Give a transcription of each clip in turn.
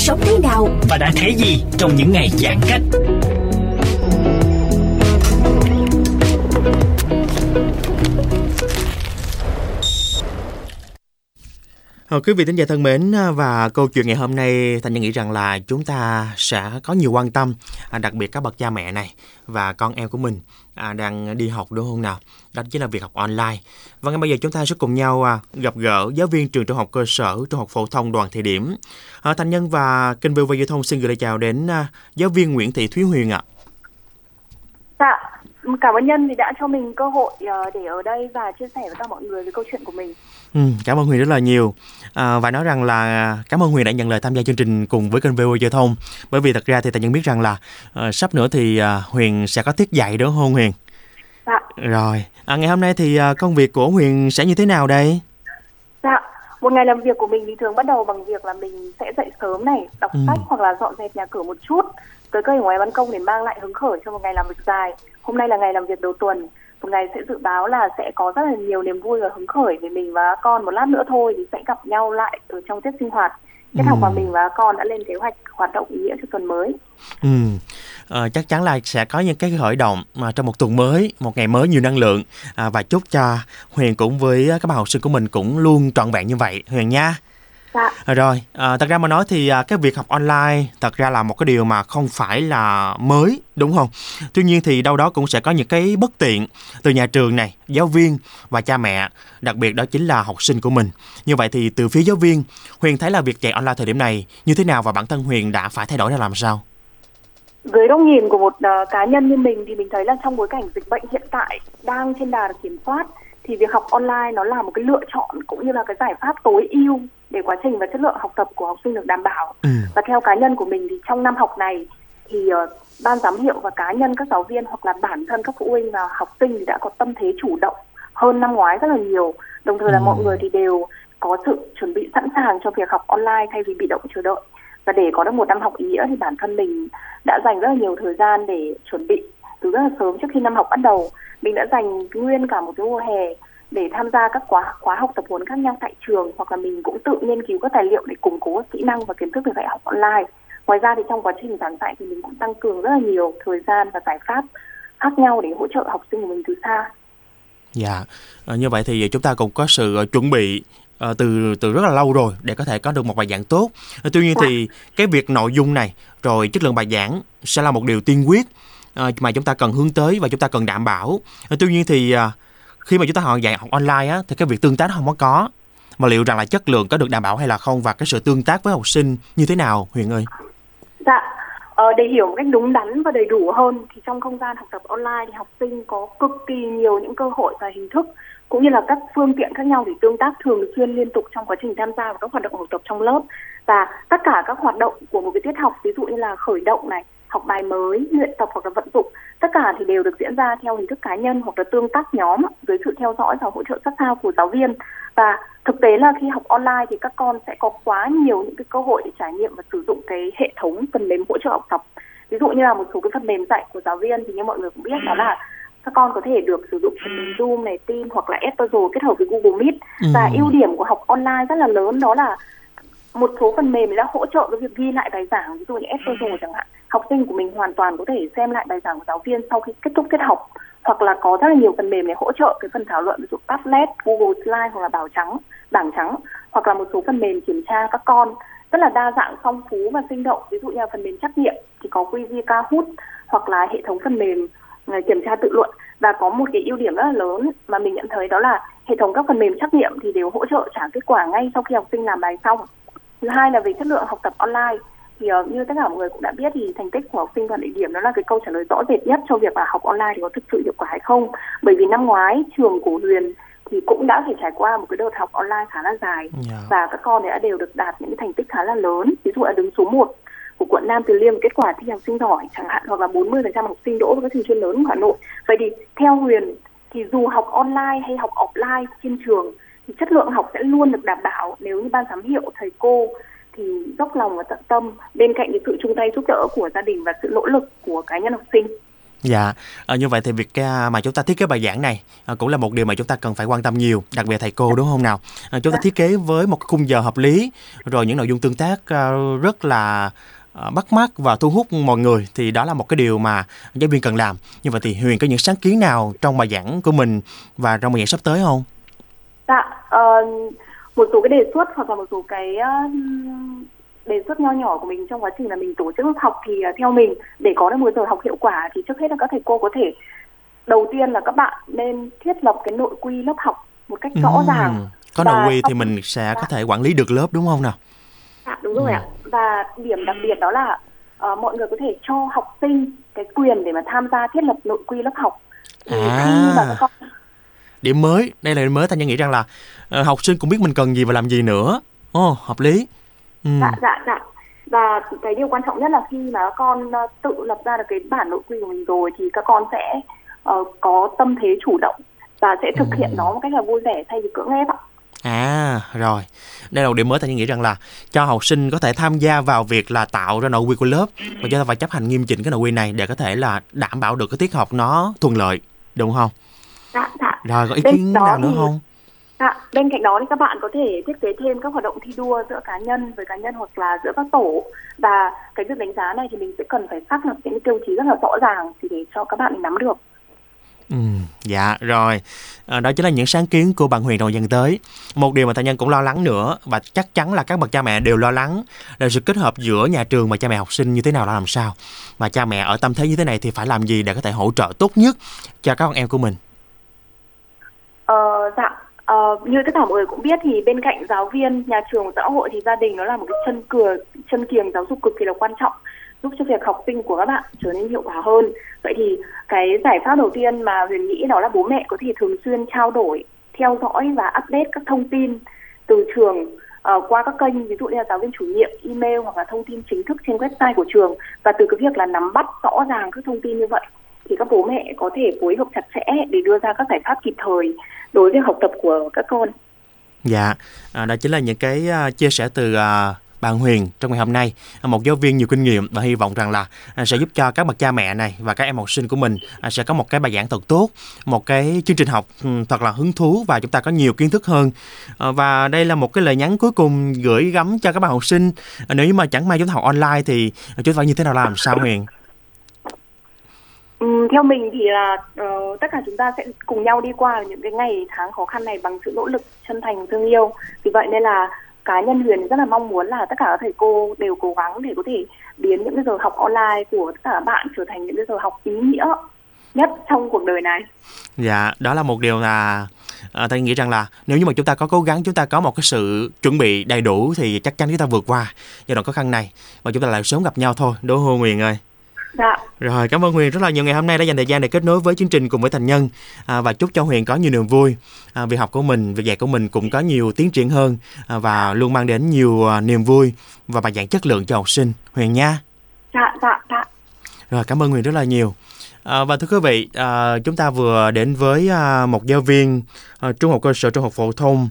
Sống thế nào Và đã thấy gì trong những ngày giãn cách? Ờ, Ờ, quý vị thính giả thân mến à, và câu chuyện ngày hôm nay Thành Nhân nghĩ rằng là chúng ta sẽ có nhiều quan tâm à, đặc biệt các bậc cha mẹ này và con em của mình à, đang đi học đúng không nào? Đó chính là việc học online. Và ngay bây giờ chúng ta sẽ cùng nhau gặp gỡ giáo viên trường trung học cơ sở trung học phổ thông đoàn thị điểm. Ờ, Thành Nhân và kênh VV Giao thông xin gửi lời chào đến giáo viên Nguyễn Thị Thúy Huyền ạ. Dạ, cảm ơn Nhân vì đã cho mình cơ hội ờ, để ở đây và chia sẻ với các mọi người về câu chuyện của mình. Ừ, cảm ơn Huyền rất là nhiều. À, và nói rằng là cảm ơn Huyền đã nhận lời tham gia chương trình cùng với kênh VO Giao thông. Bởi vì thật ra thì ta nhận biết rằng là ờ, sắp nữa thì à, Huyền sẽ có tiết dạy đúng không Huyền? Dạ, rồi. À, ngày hôm nay thì à, công việc của Huyền sẽ như thế nào đây? Dạ. Một ngày làm việc của mình thì thường bắt đầu bằng việc là mình sẽ dậy sớm này, đọc Ừ. sách hoặc là dọn dẹp nhà cửa một chút, tới cây ngoài ban công để mang lại hứng khởi cho một ngày làm việc dài. Hôm nay là ngày làm việc đầu tuần, một ngày sẽ dự báo là sẽ có rất là nhiều niềm vui và hứng khởi về mình và con một lát nữa thôi thì sẽ gặp nhau lại ở trong tiết sinh hoạt. Tiết học Ừ. mà mình và con đã lên kế hoạch hoạt động ý nghĩa cho tuần mới. ừ. ờ, chắc chắn là sẽ có những cái khởi động mà trong một tuần mới một ngày mới nhiều năng lượng à, và chúc cho Huyền cũng với các bạn học sinh của mình cũng luôn trọn vẹn như vậy Huyền nha Dạ, À, Rồi, à, thật ra mà nói thì à, cái việc học online thật ra là một cái điều mà không phải là mới, đúng không? Tuy nhiên thì đâu đó cũng sẽ có những cái bất tiện từ nhà trường này, giáo viên và cha mẹ, đặc biệt đó chính là học sinh của mình. Như vậy thì từ phía giáo viên, Huyền thấy là việc dạy online thời điểm này như thế nào và bản thân Huyền đã phải thay đổi ra làm sao? Dưới góc nhìn của một ờ, cá nhân như mình thì mình thấy là trong bối cảnh dịch bệnh hiện tại đang trên đà được kiểm soát thì việc học online nó là một cái lựa chọn cũng như là cái giải pháp tối ưu để quá trình và chất lượng học tập của học sinh được đảm bảo. Ừ. Và theo cá nhân của mình thì trong năm học này thì ờ, ban giám hiệu và cá nhân các giáo viên hoặc là bản thân các phụ huynh và học sinh thì đã có tâm thế chủ động hơn năm ngoái rất là nhiều. Đồng thời là Ừ. mọi người thì đều có sự chuẩn bị sẵn sàng cho việc học online thay vì bị động chờ đợi. Và để có được một năm học ý nghĩa thì bản thân mình đã dành rất là nhiều thời gian để chuẩn bị từ rất là sớm trước khi năm học bắt đầu. Mình đã dành nguyên cả một cái mùa hè để tham gia các khóa khóa học tập huấn khác nhau tại trường hoặc là mình cũng tự nghiên cứu các tài liệu để củng cố kỹ năng và kiến thức về dạy học online. Ngoài ra thì trong quá trình giảng dạy thì mình cũng tăng cường rất là nhiều thời gian và giải pháp khác nhau để hỗ trợ học sinh của mình từ xa. Dạ, à, như vậy thì chúng ta cũng có sự ờ, chuẩn bị ờ, từ từ rất là lâu rồi để có thể có được một bài giảng tốt. Ờ, Tuy nhiên thì cái việc nội dung này rồi chất lượng bài giảng sẽ là một điều tiên quyết Ờ, mà chúng ta cần hướng tới và chúng ta cần đảm bảo. Ờ, tuy nhiên thì ờ, khi mà chúng ta họ dạy học online á thì cái việc tương tác không có có. Mà liệu rằng là chất lượng có được đảm bảo hay là không và cái sự tương tác với học sinh như thế nào Huyền ơi? Dạ, ờ, để hiểu một cách đúng đắn và đầy đủ hơn thì trong không gian học tập online thì học sinh có cực kỳ nhiều những cơ hội và hình thức cũng như là các phương tiện khác nhau để tương tác thường xuyên liên tục trong quá trình tham gia vào các hoạt động học tập trong lớp và tất cả các hoạt động của một cái tiết học ví dụ như là khởi động này học bài mới luyện tập hoặc là vận dụng. Tất cả thì đều được diễn ra theo hình thức cá nhân hoặc là tương tác nhóm dưới sự theo dõi và hỗ trợ sát sao của giáo viên. Và thực tế là khi học online thì các con sẽ có quá nhiều những cái cơ hội để trải nghiệm và sử dụng cái hệ thống phần mềm hỗ trợ học tập. Ví dụ như là một số cái phần mềm dạy của giáo viên thì như mọi người cũng biết đó là các con có thể được sử dụng phần mềm Zoom này, Team hoặc là Edpuzzle kết hợp với Google Meet. Ừ. và ưu điểm của học online rất là lớn đó là một số phần mềm đã hỗ trợ cái việc ghi lại bài giảng ví dụ như Edpuzzle chẳng hạn học sinh của mình hoàn toàn có thể xem lại bài giảng của giáo viên sau khi kết thúc tiết học hoặc là có rất là nhiều phần mềm để hỗ trợ cái phần thảo luận ví dụ Padlet, Google Slide hoặc là bảng trắng, bảng trắng hoặc là một số phần mềm kiểm tra các con. Rất là đa dạng phong phú và sinh động. Ví dụ như là phần mềm trắc nghiệm thì có Quizy Kahoot hoặc là hệ thống phần mềm ờ, kiểm tra tự luận. Và có một cái ưu điểm rất là lớn mà mình nhận thấy đó là hệ thống các phần mềm trắc nghiệm thì đều hỗ trợ trả kết quả ngay sau khi học sinh làm bài xong. Thứ hai là về chất lượng học tập online thì uh, như tất cả mọi người cũng đã biết thì thành tích của học sinh toàn địa điểm đó là cái câu trả lời rõ rệt nhất cho việc là học online thì có thực sự hiệu quả hay không bởi vì năm ngoái trường của Huyền thì cũng đã phải trải qua một cái đợt học online khá là dài Yeah. Dạ. và các con đã đều được đạt những cái thành tích khá là lớn ví dụ là đứng số 1 của quận Nam Từ Liêm kết quả thi học sinh giỏi chẳng hạn hoặc là 40% học sinh đỗ vào các trường chuyên lớn của Hà Nội vậy thì theo Huyền thì dù học online hay học offline trên trường thì chất lượng học sẽ luôn được đảm bảo nếu như ban giám hiệu thầy cô thì dốc lòng và tận tâm bên cạnh cái sự chung tay giúp đỡ của gia đình và sự nỗ lực của cá nhân học sinh Dạ, à, như vậy thì việc à, mà chúng ta thiết kế bài giảng này à, cũng là một điều mà chúng ta cần phải quan tâm nhiều, đặc biệt thầy cô đúng không nào? À, chúng ta thiết kế với một khung giờ hợp lý, rồi những nội dung tương tác à, rất là à, bắt mắt và thu hút mọi người thì đó là một cái điều mà giáo viên cần làm. Như vậy thì Huyền có những sáng kiến nào trong bài giảng của mình và trong bài giảng sắp tới không? Dạ, ờ, một số cái đề xuất hoặc là một số cái đề xuất nho nhỏ của mình trong quá trình là mình tổ chức lớp học thì ờ, theo mình để có được một giờ học hiệu quả thì trước hết là các thầy cô có thể đầu tiên là các bạn nên thiết lập cái nội quy lớp học một cách rõ ràng. Có nội quy thì mình sẽ có thể quản lý được lớp đúng không nào? Dạ đúng rồi ạ. Và điểm đặc biệt đó là ờ, mọi người có thể cho học sinh cái quyền để mà tham gia thiết lập nội quy lớp học. À. khi mà các con Điểm mới, đây là điểm mới ta nhân nghĩ rằng là ờ, học sinh cũng biết mình cần gì và làm gì nữa. Ồ, hợp lý. Ừ. dạ dạ dạ và cái điều quan trọng nhất là khi mà các con ờ, tự lập ra được cái bản nội quy của mình rồi thì các con sẽ ờ, có tâm thế chủ động và sẽ thực hiện nó một cách là vui vẻ thay vì cưỡng ép ạ À, rồi. Đây là một điểm mới ta nghĩ rằng là cho học sinh có thể tham gia vào việc là tạo ra nội quy của lớp và chúng ta phải chấp hành nghiêm chỉnh cái nội quy này để có thể là đảm bảo được cái tiết học nó thuận lợi, đúng không? Rồi, có ý Bên kiến nào nữa thì- không? Dạ, bên cạnh đó thì các bạn có thể thiết kế thêm các hoạt động thi đua giữa cá nhân với cá nhân hoặc là giữa các tổ. Và cái việc đánh giá này thì mình sẽ cần phải xác lập những tiêu chí rất là rõ ràng thì để cho các bạn nắm được. Ừ, dạ rồi. À, đó chính là những sáng kiến của bạn Huyền thời gian tới. Một điều mà tài nhân cũng lo lắng nữa và chắc chắn là các bậc cha mẹ đều lo lắng là sự kết hợp giữa nhà trường và cha mẹ học sinh như thế nào là làm sao. Và cha mẹ ở tâm thế như thế này thì phải làm gì để có thể hỗ trợ tốt nhất cho các con em của mình Ờ, dạ, ờ, như tất cả mọi người cũng biết thì bên cạnh giáo viên, nhà trường, xã hội thì gia đình nó là một cái chân cửa, chân kiềng giáo dục cực kỳ là quan trọng giúp cho việc học sinh của các bạn trở nên hiệu quả hơn. Vậy thì cái giải pháp đầu tiên mà Huyền nghĩ đó là bố mẹ có thể thường xuyên trao đổi, theo dõi và update các thông tin từ trường uh, qua các kênh ví dụ như là giáo viên chủ nhiệm, email hoặc là thông tin chính thức trên website của trường và từ cái việc là nắm bắt rõ ràng các thông tin như vậy thì các bố mẹ có thể phối hợp chặt chẽ để đưa ra các giải pháp kịp thời đối với học tập của các con. Dạ, à, đó chính là những cái à, chia sẻ từ à, bạn Huyền trong ngày hôm nay, à, một giáo viên nhiều kinh nghiệm và hy vọng rằng là à, sẽ giúp cho các bậc cha mẹ này và các em học sinh của mình sẽ có một cái bài giảng thật tốt, một cái chương trình học ừ, thật là hứng thú và chúng ta có nhiều kiến thức hơn. Và đây là một cái lời nhắn cuối cùng gửi gắm cho các bạn học sinh. Nếu như mà chẳng may chúng ta học online thì chúng ta phải như thế nào làm sao Huyền? Ừm, theo mình thì là ờ, tất cả chúng ta sẽ cùng nhau đi qua những cái ngày tháng khó khăn này bằng sự nỗ lực chân thành thương yêu. Vì vậy nên là cá nhân Huyền rất là mong muốn là tất cả các thầy cô đều cố gắng để có thể biến những cái giờ học online của tất cả các bạn trở thành những cái giờ học ý nghĩa nhất trong cuộc đời này. Dạ, đó là một điều là à, tôi nghĩ rằng là nếu như mà chúng ta có cố gắng, chúng ta có một cái sự chuẩn bị đầy đủ thì chắc chắn chúng ta vượt qua giai đoạn khó khăn này và chúng ta lại sớm gặp nhau thôi, đúng không Huyền ơi? Dạ, Rồi, cảm ơn Huyền rất là nhiều ngày hôm nay đã dành thời gian để kết nối với chương trình cùng với Thành Nhân à, và chúc cho Huyền có nhiều niềm vui. À, việc học của mình, việc dạy của mình cũng có nhiều tiến triển hơn à, và luôn mang đến nhiều à, niềm vui và bài giảng chất lượng cho học sinh. Huyền nha. dạ, dạ, dạ. Rồi, cảm ơn Huyền rất là nhiều. À, và thưa quý vị, à, chúng ta vừa đến với à, một giáo viên à, trung học cơ sở trung học phổ thông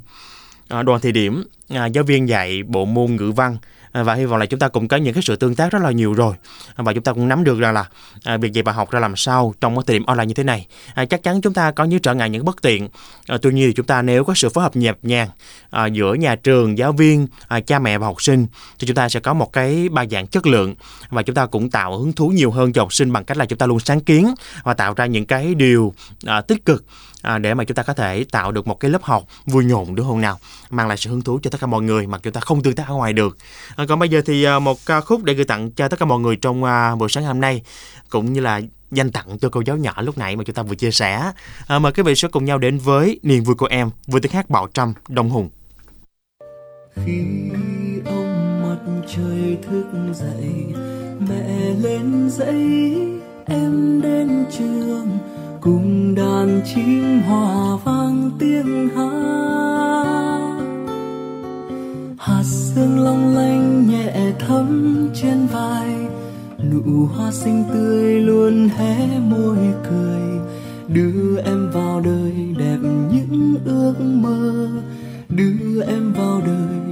à, đoàn thị điểm à, giáo viên dạy bộ môn ngữ văn. À, và hy vọng là chúng ta cũng có những cái sự tương tác rất là nhiều rồi. À, và chúng ta cũng nắm được rằng là à, việc dạy và học ra làm sao trong cái thời điểm online như thế này. À, chắc chắn chúng ta có những trở ngại những bất tiện. À, tuy nhiên thì chúng ta nếu có sự phối hợp nhịp nhàng à, giữa nhà trường giáo viên à, cha mẹ và học sinh thì chúng ta sẽ có một cái bài giảng chất lượng và chúng ta cũng tạo hứng thú nhiều hơn cho học sinh bằng cách là chúng ta luôn sáng kiến và tạo ra những cái điều à, tích cực à, để mà chúng ta có thể tạo được một cái lớp học vui nhộn đúng không nào? Mang lại sự hứng thú cho tất cả mọi người mà chúng ta không tương tác ở ngoài được. À, còn bây giờ thì à, một ca khúc để gửi tặng cho tất cả mọi người trong à, buổi sáng hôm nay cũng như là dành tặng cho cô giáo nhỏ lúc nãy mà chúng ta vừa chia sẻ. À, mời quý vị sẽ cùng nhau đến với niềm vui của em với tiếng hát bảo trâm đông hùng. Khi ông mặt trời thức dậy mẹ lên dậy em đến trường cùng đàn chim hòa vang tiếng hát. Hạt sương long lanh nhẹ thấm trên vai, nụ hoa xinh tươi luôn hé môi cười. Đưa em vào đời đẹp những ước mơ, đưa em vào đời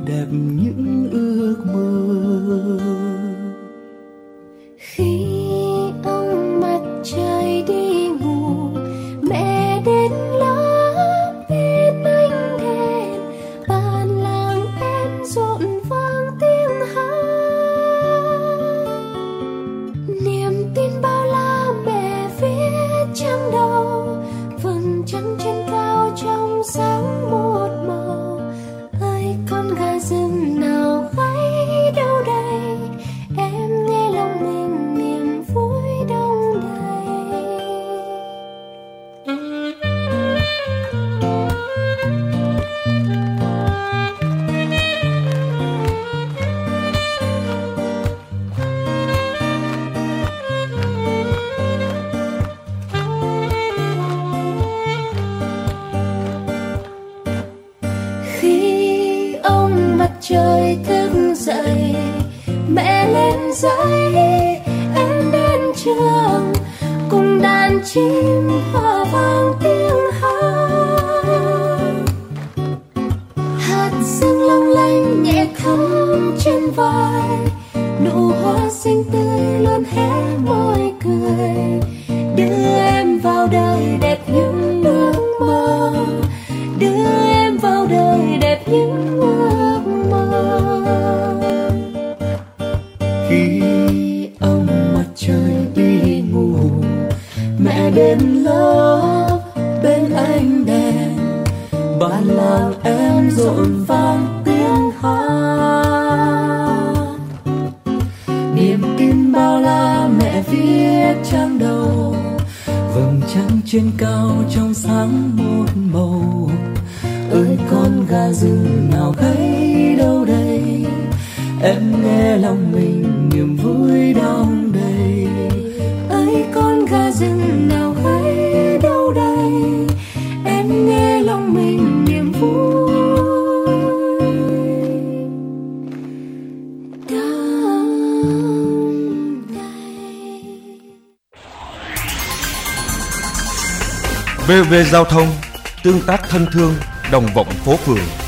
trên cao trong sáng mùa giấy em đến trường cùng đàn chim hòa vang tiếng bản làng em rộn vang tiếng hát. Niềm tin bao la mẹ viết trang đầu. Vầng trăng trên cao trong sáng một màu. Ơi, con gà rừng nào gáy đâu đây? Em nghe lòng mình niềm vui đong đầy. Ơi, con gà rừng VV Giao thông, tương tác thân thương, đồng vọng phố phường.